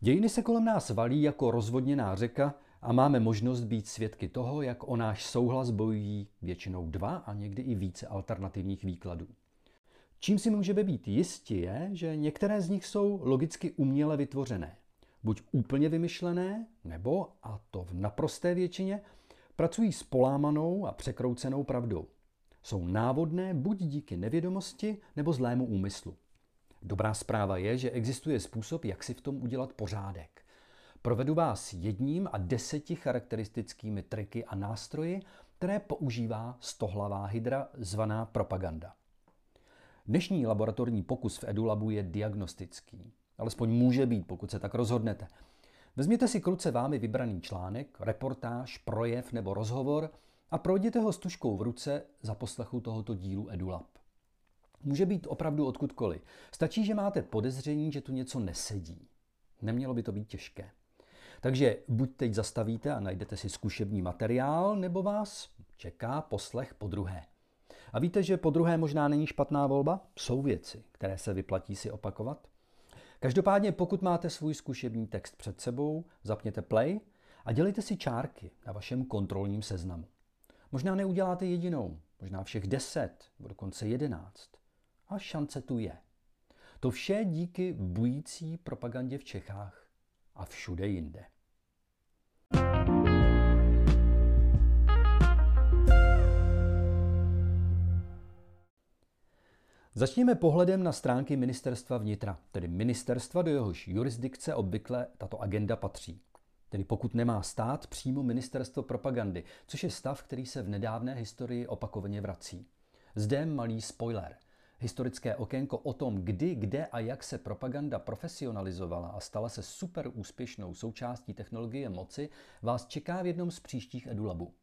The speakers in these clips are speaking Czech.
Dějiny se kolem nás valí jako rozvodněná řeka a máme možnost být svědky toho, jak o náš souhlas bojují většinou dva a někdy i více alternativních výkladů. Čím si můžeme být jistí je, že některé z nich jsou logicky uměle vytvořené. Buď úplně vymyšlené, nebo, a to v naprosté většině, pracují s polámanou a překroucenou pravdou. Jsou návodné buď díky nevědomosti nebo zlému úmyslu. Dobrá zpráva je, že existuje způsob, jak si v tom udělat pořádek. Provedu vás jedním a deseti charakteristickými triky a nástroji, které používá stohlavá hydra zvaná propaganda. Dnešní laboratorní pokus v EduLabu je diagnostický. Alespoň může být, pokud se tak rozhodnete. Vezměte si kruce vámi vybraný článek, reportáž, projev nebo rozhovor a projděte ho s tuškou v ruce za poslechu tohoto dílu EduLab. Může být opravdu odkudkoliv. Stačí, že máte podezření, že tu něco nesedí. Nemělo by to být těžké. Takže buď teď zastavíte a najdete si zkušební materiál, nebo vás čeká poslech po druhé. A víte, že po druhé možná není špatná volba? Jsou věci, které se vyplatí si opakovat. Každopádně, pokud máte svůj zkušební text před sebou, zapněte play a dělejte si čárky na vašem kontrolním seznamu. Možná neuděláte jedinou, možná všech deset, nebo dokonce jedenáct. A šance tu je. To vše díky bující propagandě v Čechách a všude jinde. Začněme pohledem na stránky ministerstva vnitra, tedy ministerstva, do jehož jurisdikce obvykle tato agenda patří. Tedy pokud nemá stát přímo ministerstvo propagandy, což je stav, který se v nedávné historii opakovaně vrací. Zde malý spoiler – historické okénko o tom, kdy, kde a jak se propaganda profesionalizovala a stala se super úspěšnou součástí technologie moci, vás čeká v jednom z příštích edulabů.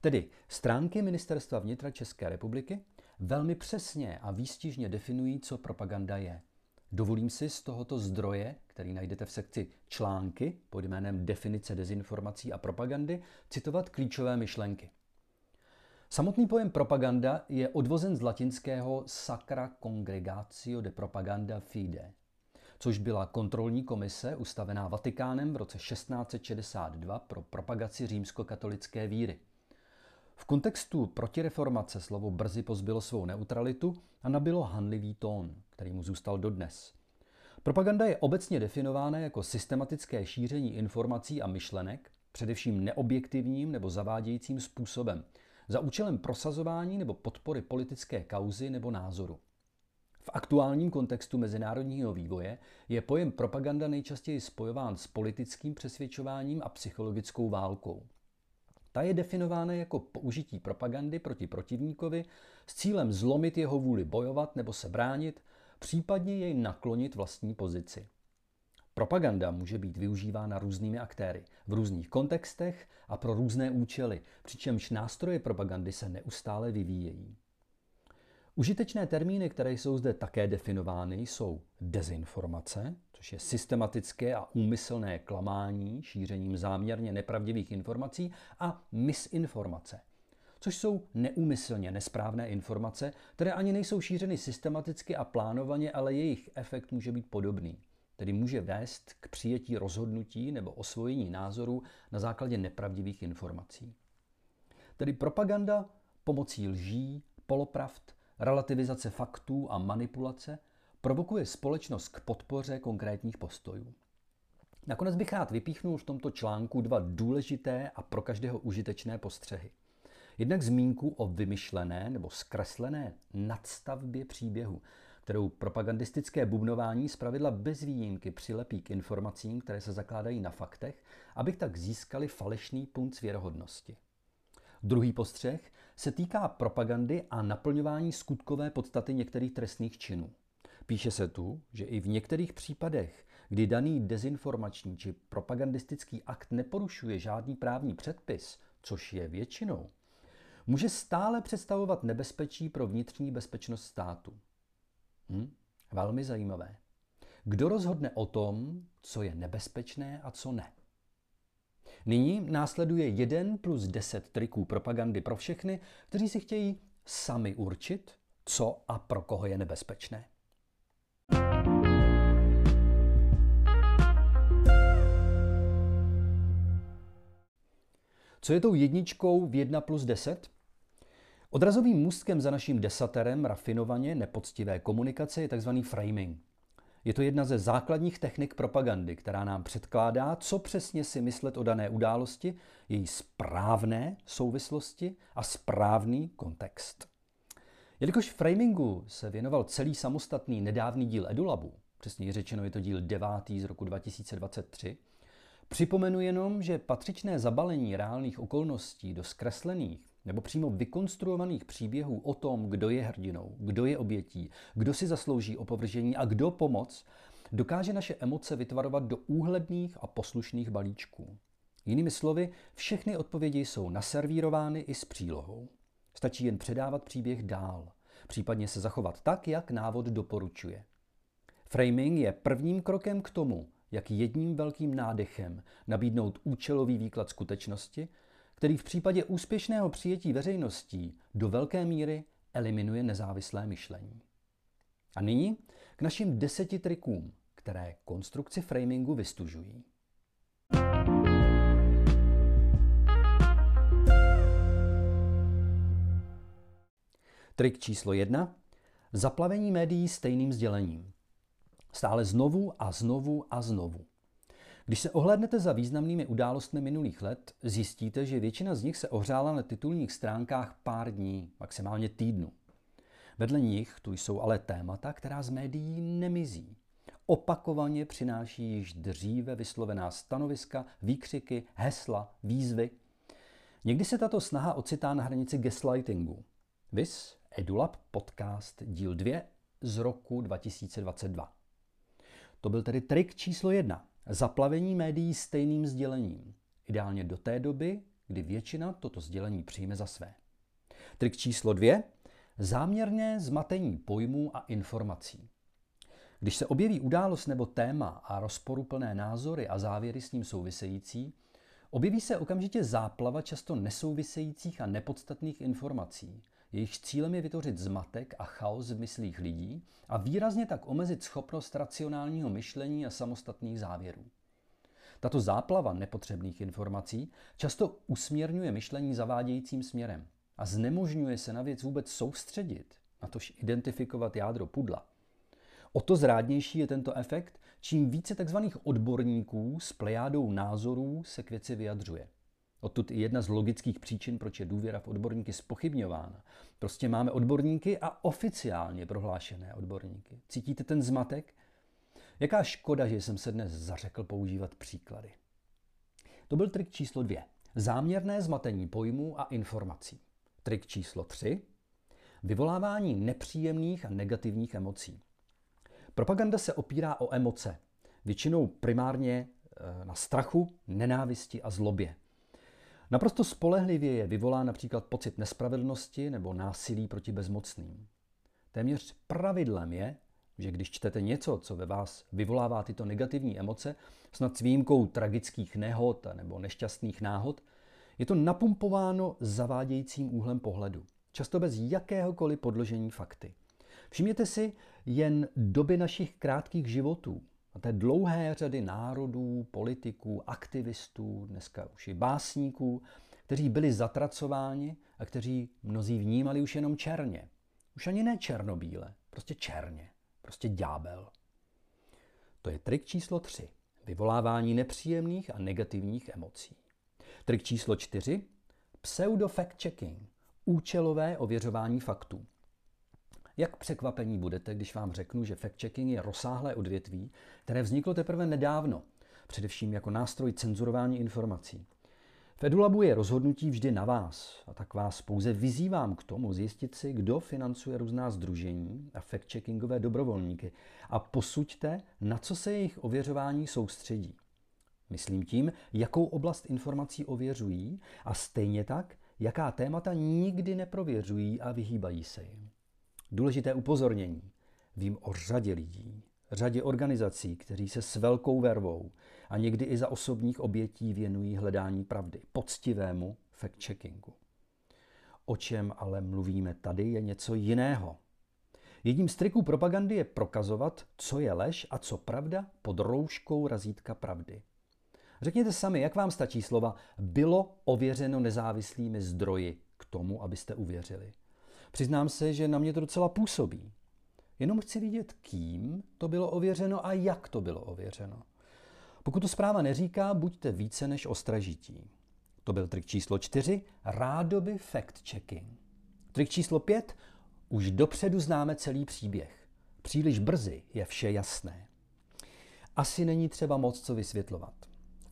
Tedy stránky Ministerstva vnitra České republiky velmi přesně a výstižně definují, co propaganda je. Dovolím si z tohoto zdroje, který najdete v sekci články pod jménem Definice dezinformací a propagandy, citovat klíčové myšlenky. Samotný pojem propaganda je odvozen z latinského Sacra Congregatio de Propaganda Fide, což byla kontrolní komise ustavená Vatikánem v roce 1662 pro propagaci římskokatolické víry. V kontextu protireformace slovo brzy pozbylo svou neutralitu a nabilo hanlivý tón, který mu zůstal dodnes. Propaganda je obecně definována jako systematické šíření informací a myšlenek, především neobjektivním nebo zavádějícím způsobem – za účelem prosazování nebo podpory politické kauzy nebo názoru. V aktuálním kontextu mezinárodního vývoje je pojem propaganda nejčastěji spojován s politickým přesvědčováním a psychologickou válkou. Ta je definována jako použití propagandy proti protivníkovi s cílem zlomit jeho vůli bojovat nebo se bránit, případně jej naklonit vlastní pozici. Propaganda může být využívána různými aktéry, v různých kontextech a pro různé účely, přičemž nástroje propagandy se neustále vyvíjejí. Užitečné termíny, které jsou zde také definovány, jsou dezinformace, což je systematické a úmyslné klamání šířením záměrně nepravdivých informací, a misinformace, což jsou neúmyslně nesprávné informace, které ani nejsou šířeny systematicky a plánovaně, ale jejich efekt může být podobný tedy může vést k přijetí rozhodnutí nebo osvojení názoru na základě nepravdivých informací. Tedy propaganda pomocí lží, polopravd, relativizace faktů a manipulace provokuje společnost k podpoře konkrétních postojů. Nakonec bych rád vypíchnul v tomto článku dva důležité a pro každého užitečné postřehy. Jednak zmínku o vymyšlené nebo zkreslené nadstavbě příběhu, kterou propagandistické bubnování zpravidla bez výjimky přilepí k informacím, které se zakládají na faktech, abych tak získali falešný punt věrohodnosti. Druhý postřeh se týká propagandy a naplňování skutkové podstaty některých trestných činů. Píše se tu, že i v některých případech, kdy daný dezinformační či propagandistický akt neporušuje žádný právní předpis, což je většinou, může stále představovat nebezpečí pro vnitřní bezpečnost státu. Hm? Velmi zajímavé. Kdo rozhodne o tom, co je nebezpečné a co ne? Nyní následuje 1 plus 10 triků propagandy pro všechny, kteří si chtějí sami určit, co a pro koho je nebezpečné. Co je tou jedničkou v 1 plus 10? Odrazovým můstkem za naším desaterem rafinovaně nepoctivé komunikace je tzv. framing. Je to jedna ze základních technik propagandy, která nám předkládá, co přesně si myslet o dané události, její správné souvislosti a správný kontext. Jelikož framingu se věnoval celý samostatný nedávný díl EduLabu, přesně řečeno je to díl devátý z roku 2023, připomenu jenom, že patřičné zabalení reálných okolností do zkreslených nebo přímo vykonstruovaných příběhů o tom, kdo je hrdinou, kdo je obětí, kdo si zaslouží opovržení a kdo pomoc, dokáže naše emoce vytvarovat do úhledných a poslušných balíčků. Jinými slovy, všechny odpovědi jsou naservírovány i s přílohou. Stačí jen předávat příběh dál, případně se zachovat tak, jak návod doporučuje. Framing je prvním krokem k tomu, jak jedním velkým nádechem nabídnout účelový výklad skutečnosti, který v případě úspěšného přijetí veřejností do velké míry eliminuje nezávislé myšlení. A nyní k našim deseti trikům, které konstrukci framingu vystužují. Trik číslo jedna. Zaplavení médií stejným sdělením. Stále znovu a znovu a znovu. Když se ohlédnete za významnými událostmi minulých let, zjistíte, že většina z nich se ohřála na titulních stránkách pár dní, maximálně týdnu. Vedle nich tu jsou ale témata, která z médií nemizí. Opakovaně přináší již dříve vyslovená stanoviska, výkřiky, hesla, výzvy. Někdy se tato snaha ocitá na hranici gaslightingu. Vis EduLab podcast díl 2 z roku 2022. To byl tedy trik číslo jedna. Zaplavení médií stejným sdělením. Ideálně do té doby, kdy většina toto sdělení přijme za své. Trik číslo dvě. Záměrné zmatení pojmů a informací. Když se objeví událost nebo téma a rozporuplné názory a závěry s ním související, objeví se okamžitě záplava často nesouvisejících a nepodstatných informací, jejich cílem je vytvořit zmatek a chaos v myslích lidí a výrazně tak omezit schopnost racionálního myšlení a samostatných závěrů. Tato záplava nepotřebných informací často usměrňuje myšlení zavádějícím směrem a znemožňuje se na věc vůbec soustředit, natož identifikovat jádro pudla. O to zrádnější je tento efekt, čím více tzv. odborníků s plejádou názorů se k věci vyjadřuje. Odtud i jedna z logických příčin, proč je důvěra v odborníky spochybňována. Prostě máme odborníky a oficiálně prohlášené odborníky. Cítíte ten zmatek? Jaká škoda, že jsem se dnes zařekl používat příklady. To byl trik číslo dvě. Záměrné zmatení pojmů a informací. Trik číslo tři. Vyvolávání nepříjemných a negativních emocí. Propaganda se opírá o emoce, většinou primárně eh, na strachu, nenávisti a zlobě. Naprosto spolehlivě je vyvolá například pocit nespravedlnosti nebo násilí proti bezmocným. Téměř pravidlem je, že když čtete něco, co ve vás vyvolává tyto negativní emoce, snad s výjimkou tragických nehod nebo nešťastných náhod, je to napumpováno zavádějícím úhlem pohledu, často bez jakéhokoliv podložení fakty. Všimněte si jen doby našich krátkých životů, a té dlouhé řady národů, politiků, aktivistů, dneska už i básníků, kteří byli zatracováni a kteří mnozí vnímali už jenom černě. Už ani ne černobíle, prostě černě, prostě ďábel. To je trik číslo 3. Vyvolávání nepříjemných a negativních emocí. Trik číslo 4. Pseudo-fact-checking. Účelové ověřování faktů. Jak překvapení budete, když vám řeknu, že fact-checking je rozsáhlé odvětví, které vzniklo teprve nedávno, především jako nástroj cenzurování informací. V EduLabu je rozhodnutí vždy na vás a tak vás pouze vyzývám k tomu zjistit si, kdo financuje různá združení a fact-checkingové dobrovolníky a posuďte, na co se jejich ověřování soustředí. Myslím tím, jakou oblast informací ověřují a stejně tak, jaká témata nikdy neprověřují a vyhýbají se jim. Důležité upozornění. Vím o řadě lidí, řadě organizací, kteří se s velkou vervou a někdy i za osobních obětí věnují hledání pravdy, poctivému fact-checkingu. O čem ale mluvíme tady je něco jiného. Jedním z triků propagandy je prokazovat, co je lež a co pravda pod rouškou razítka pravdy. Řekněte sami, jak vám stačí slova bylo ověřeno nezávislými zdroji k tomu, abyste uvěřili. Přiznám se, že na mě to docela působí. Jenom chci vidět, kým to bylo ověřeno a jak to bylo ověřeno. Pokud to zpráva neříká, buďte více než ostražití. To byl trik číslo čtyři, rádoby fact-checking. Trik číslo pět, už dopředu známe celý příběh. Příliš brzy je vše jasné. Asi není třeba moc co vysvětlovat.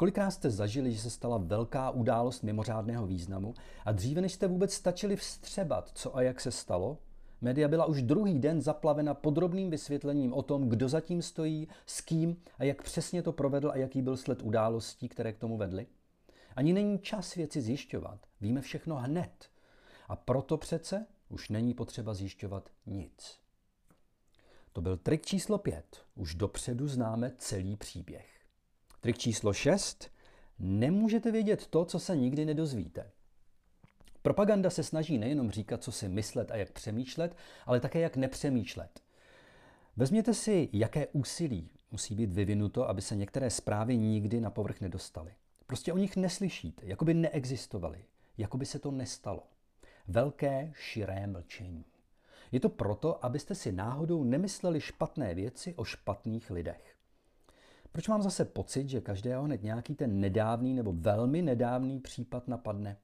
Kolikrát jste zažili, že se stala velká událost mimořádného významu a dříve než jste vůbec stačili vstřebat, co a jak se stalo, média byla už druhý den zaplavena podrobným vysvětlením o tom, kdo zatím stojí, s kým a jak přesně to provedl a jaký byl sled událostí, které k tomu vedly? Ani není čas věci zjišťovat. Víme všechno hned. A proto přece už není potřeba zjišťovat nic. To byl trik číslo pět. Už dopředu známe celý příběh. Trik číslo 6. Nemůžete vědět to, co se nikdy nedozvíte. Propaganda se snaží nejenom říkat, co si myslet a jak přemýšlet, ale také jak nepřemýšlet. Vezměte si, jaké úsilí musí být vyvinuto, aby se některé zprávy nikdy na povrch nedostaly. Prostě o nich neslyšíte, jako by neexistovaly, jako by se to nestalo. Velké, širé mlčení. Je to proto, abyste si náhodou nemysleli špatné věci o špatných lidech. Proč mám zase pocit, že každého hned nějaký ten nedávný nebo velmi nedávný případ napadne?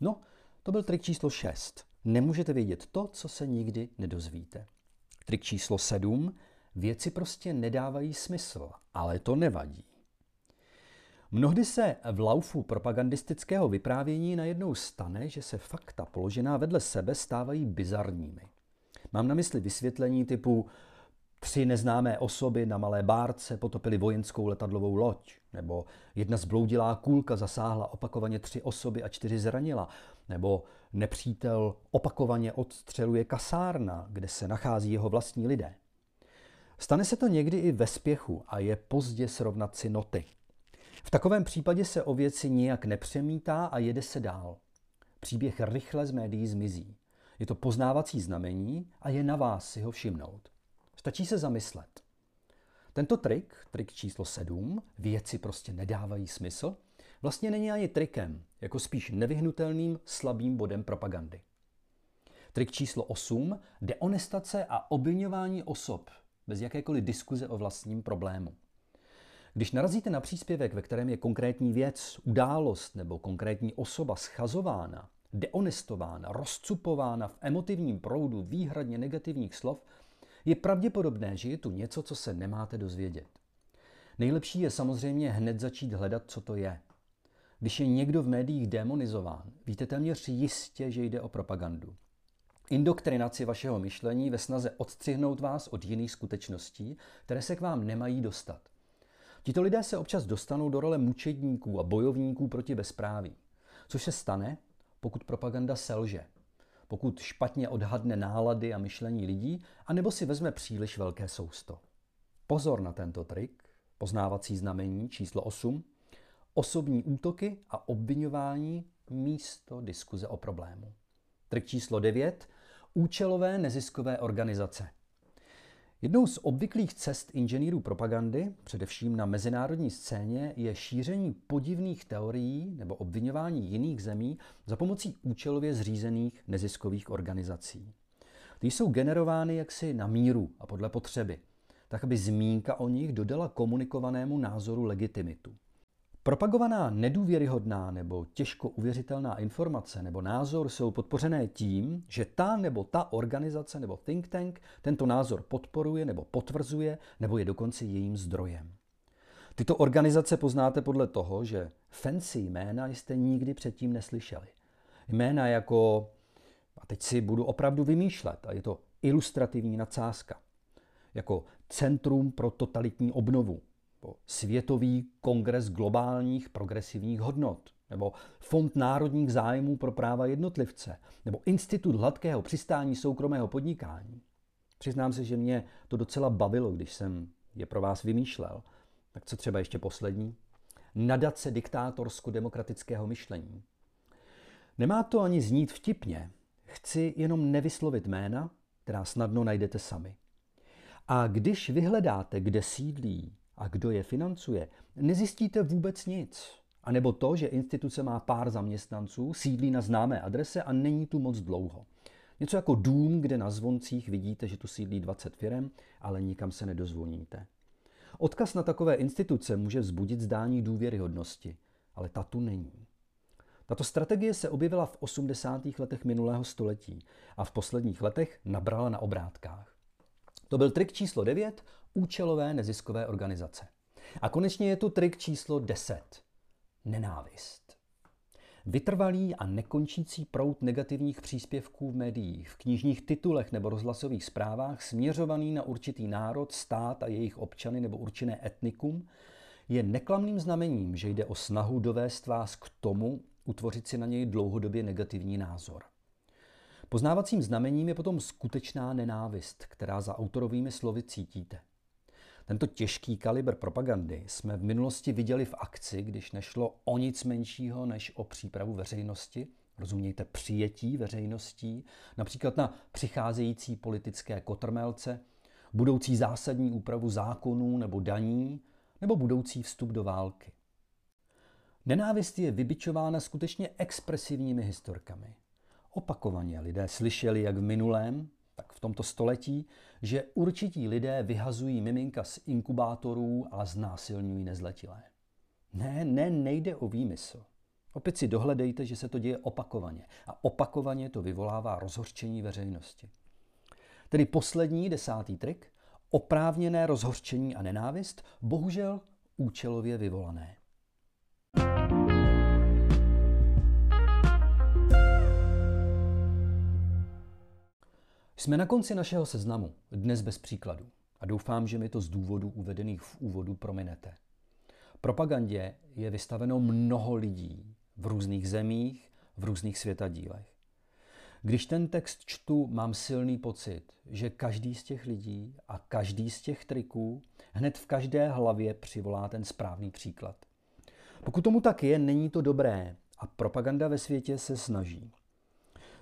No, to byl trik číslo 6. Nemůžete vědět to, co se nikdy nedozvíte. Trik číslo 7. Věci prostě nedávají smysl, ale to nevadí. Mnohdy se v laufu propagandistického vyprávění najednou stane, že se fakta položená vedle sebe stávají bizarními. Mám na mysli vysvětlení typu Tři neznámé osoby na malé bárce potopily vojenskou letadlovou loď, nebo jedna zbloudilá kůlka zasáhla opakovaně tři osoby a čtyři zranila, nebo nepřítel opakovaně odstřeluje kasárna, kde se nachází jeho vlastní lidé. Stane se to někdy i ve spěchu a je pozdě srovnat si noty. V takovém případě se o věci nijak nepřemítá a jede se dál. Příběh rychle z médií zmizí. Je to poznávací znamení a je na vás si ho všimnout. Stačí se zamyslet. Tento trik, trik číslo 7, věci prostě nedávají smysl, vlastně není ani trikem, jako spíš nevyhnutelným slabým bodem propagandy. Trik číslo 8, deonestace a obvinování osob bez jakékoliv diskuze o vlastním problému. Když narazíte na příspěvek, ve kterém je konkrétní věc, událost nebo konkrétní osoba schazována, deonestována, rozcupována v emotivním proudu výhradně negativních slov, je pravděpodobné, že je tu něco, co se nemáte dozvědět. Nejlepší je samozřejmě hned začít hledat, co to je. Když je někdo v médiích demonizován, víte téměř jistě, že jde o propagandu. Indoktrinaci vašeho myšlení ve snaze odstřihnout vás od jiných skutečností, které se k vám nemají dostat. Tito lidé se občas dostanou do role mučedníků a bojovníků proti bezpráví. Což se stane, pokud propaganda selže pokud špatně odhadne nálady a myšlení lidí, anebo si vezme příliš velké sousto. Pozor na tento trik, poznávací znamení číslo 8, osobní útoky a obvinování místo diskuze o problému. Trik číslo 9, účelové neziskové organizace. Jednou z obvyklých cest inženýrů propagandy, především na mezinárodní scéně, je šíření podivných teorií nebo obvinování jiných zemí za pomocí účelově zřízených neziskových organizací. Ty jsou generovány jaksi na míru a podle potřeby, tak aby zmínka o nich dodala komunikovanému názoru legitimitu. Propagovaná nedůvěryhodná nebo těžko uvěřitelná informace nebo názor jsou podpořené tím, že ta nebo ta organizace nebo think tank tento názor podporuje nebo potvrzuje nebo je dokonce jejím zdrojem. Tyto organizace poznáte podle toho, že fancy jména jste nikdy předtím neslyšeli. Jména jako, a teď si budu opravdu vymýšlet, a je to ilustrativní nadsázka, jako Centrum pro totalitní obnovu, nebo Světový kongres globálních progresivních hodnot, nebo Fond národních zájmů pro práva jednotlivce, nebo Institut hladkého přistání soukromého podnikání. Přiznám se, že mě to docela bavilo, když jsem je pro vás vymýšlel. Tak co třeba ještě poslední? Nadace diktátorsko-demokratického myšlení. Nemá to ani znít vtipně. Chci jenom nevyslovit jména, která snadno najdete sami. A když vyhledáte, kde sídlí a kdo je financuje, nezjistíte vůbec nic. A nebo to, že instituce má pár zaměstnanců, sídlí na známé adrese a není tu moc dlouho. Něco jako dům, kde na zvoncích vidíte, že tu sídlí 20 firm, ale nikam se nedozvoníte. Odkaz na takové instituce může vzbudit zdání důvěryhodnosti, ale ta tu není. Tato strategie se objevila v 80. letech minulého století a v posledních letech nabrala na obrátkách. To byl trik číslo 9, účelové neziskové organizace. A konečně je tu trik číslo 10, nenávist. Vytrvalý a nekončící prout negativních příspěvků v médiích, v knižních titulech nebo rozhlasových zprávách směřovaný na určitý národ, stát a jejich občany nebo určené etnikum je neklamným znamením, že jde o snahu dovést vás k tomu, utvořit si na něj dlouhodobě negativní názor. Poznávacím znamením je potom skutečná nenávist, která za autorovými slovy cítíte. Tento těžký kalibr propagandy jsme v minulosti viděli v akci, když nešlo o nic menšího než o přípravu veřejnosti, rozumějte přijetí veřejností, například na přicházející politické kotrmelce, budoucí zásadní úpravu zákonů nebo daní, nebo budoucí vstup do války. Nenávist je vybičována skutečně expresivními historkami. Opakovaně lidé slyšeli, jak v minulém, v tomto století, že určití lidé vyhazují miminka z inkubátorů a znásilňují nezletilé. Ne, ne, nejde o výmysl. Opět si dohledejte, že se to děje opakovaně. A opakovaně to vyvolává rozhořčení veřejnosti. Tedy poslední desátý trik, oprávněné rozhořčení a nenávist, bohužel účelově vyvolané. Jsme na konci našeho seznamu, dnes bez příkladu. A doufám, že mi to z důvodů uvedených v úvodu prominete. Propagandě je vystaveno mnoho lidí v různých zemích, v různých světadílech. Když ten text čtu, mám silný pocit, že každý z těch lidí a každý z těch triků hned v každé hlavě přivolá ten správný příklad. Pokud tomu tak je, není to dobré a propaganda ve světě se snaží.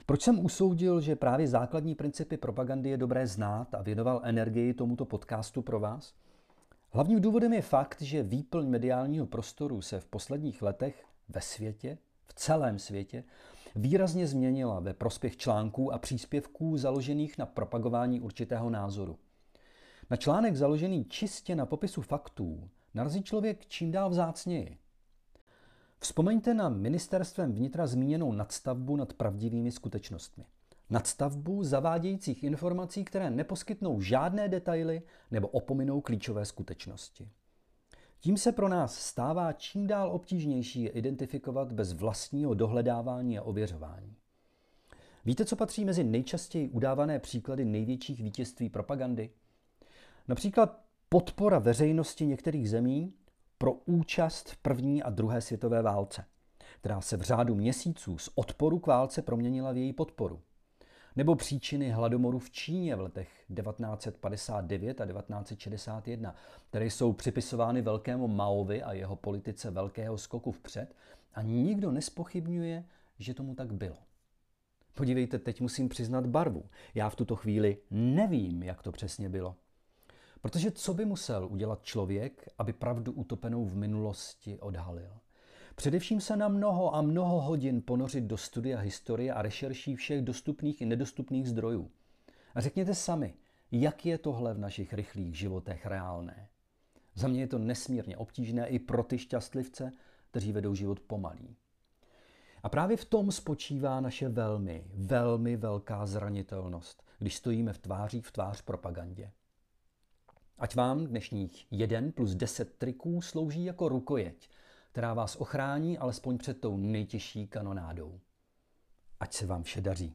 Proč jsem usoudil, že právě základní principy propagandy je dobré znát a věnoval energii tomuto podcastu pro vás? Hlavním důvodem je fakt, že výplň mediálního prostoru se v posledních letech ve světě, v celém světě, výrazně změnila ve prospěch článků a příspěvků založených na propagování určitého názoru. Na článek založený čistě na popisu faktů narazí člověk čím dál vzácněji. Vzpomeňte na ministerstvem vnitra zmíněnou nadstavbu nad pravdivými skutečnostmi. Nadstavbu zavádějících informací, které neposkytnou žádné detaily nebo opominou klíčové skutečnosti. Tím se pro nás stává čím dál obtížnější je identifikovat bez vlastního dohledávání a ověřování. Víte, co patří mezi nejčastěji udávané příklady největších vítězství propagandy? Například podpora veřejnosti některých zemí pro účast v první a druhé světové válce, která se v řádu měsíců z odporu k válce proměnila v její podporu. Nebo příčiny hladomoru v Číně v letech 1959 a 1961, které jsou připisovány velkému Maovi a jeho politice velkého skoku vpřed a nikdo nespochybňuje, že tomu tak bylo. Podívejte, teď musím přiznat barvu. Já v tuto chvíli nevím, jak to přesně bylo. Protože co by musel udělat člověk, aby pravdu utopenou v minulosti odhalil? Především se na mnoho a mnoho hodin ponořit do studia historie a rešerší všech dostupných i nedostupných zdrojů. A řekněte sami, jak je tohle v našich rychlých životech reálné? Za mě je to nesmírně obtížné i pro ty šťastlivce, kteří vedou život pomalý. A právě v tom spočívá naše velmi, velmi velká zranitelnost, když stojíme v tváří v tvář propagandě. Ať vám dnešních 1 plus 10 triků slouží jako rukojeť, která vás ochrání alespoň před tou nejtěžší kanonádou. Ať se vám vše daří.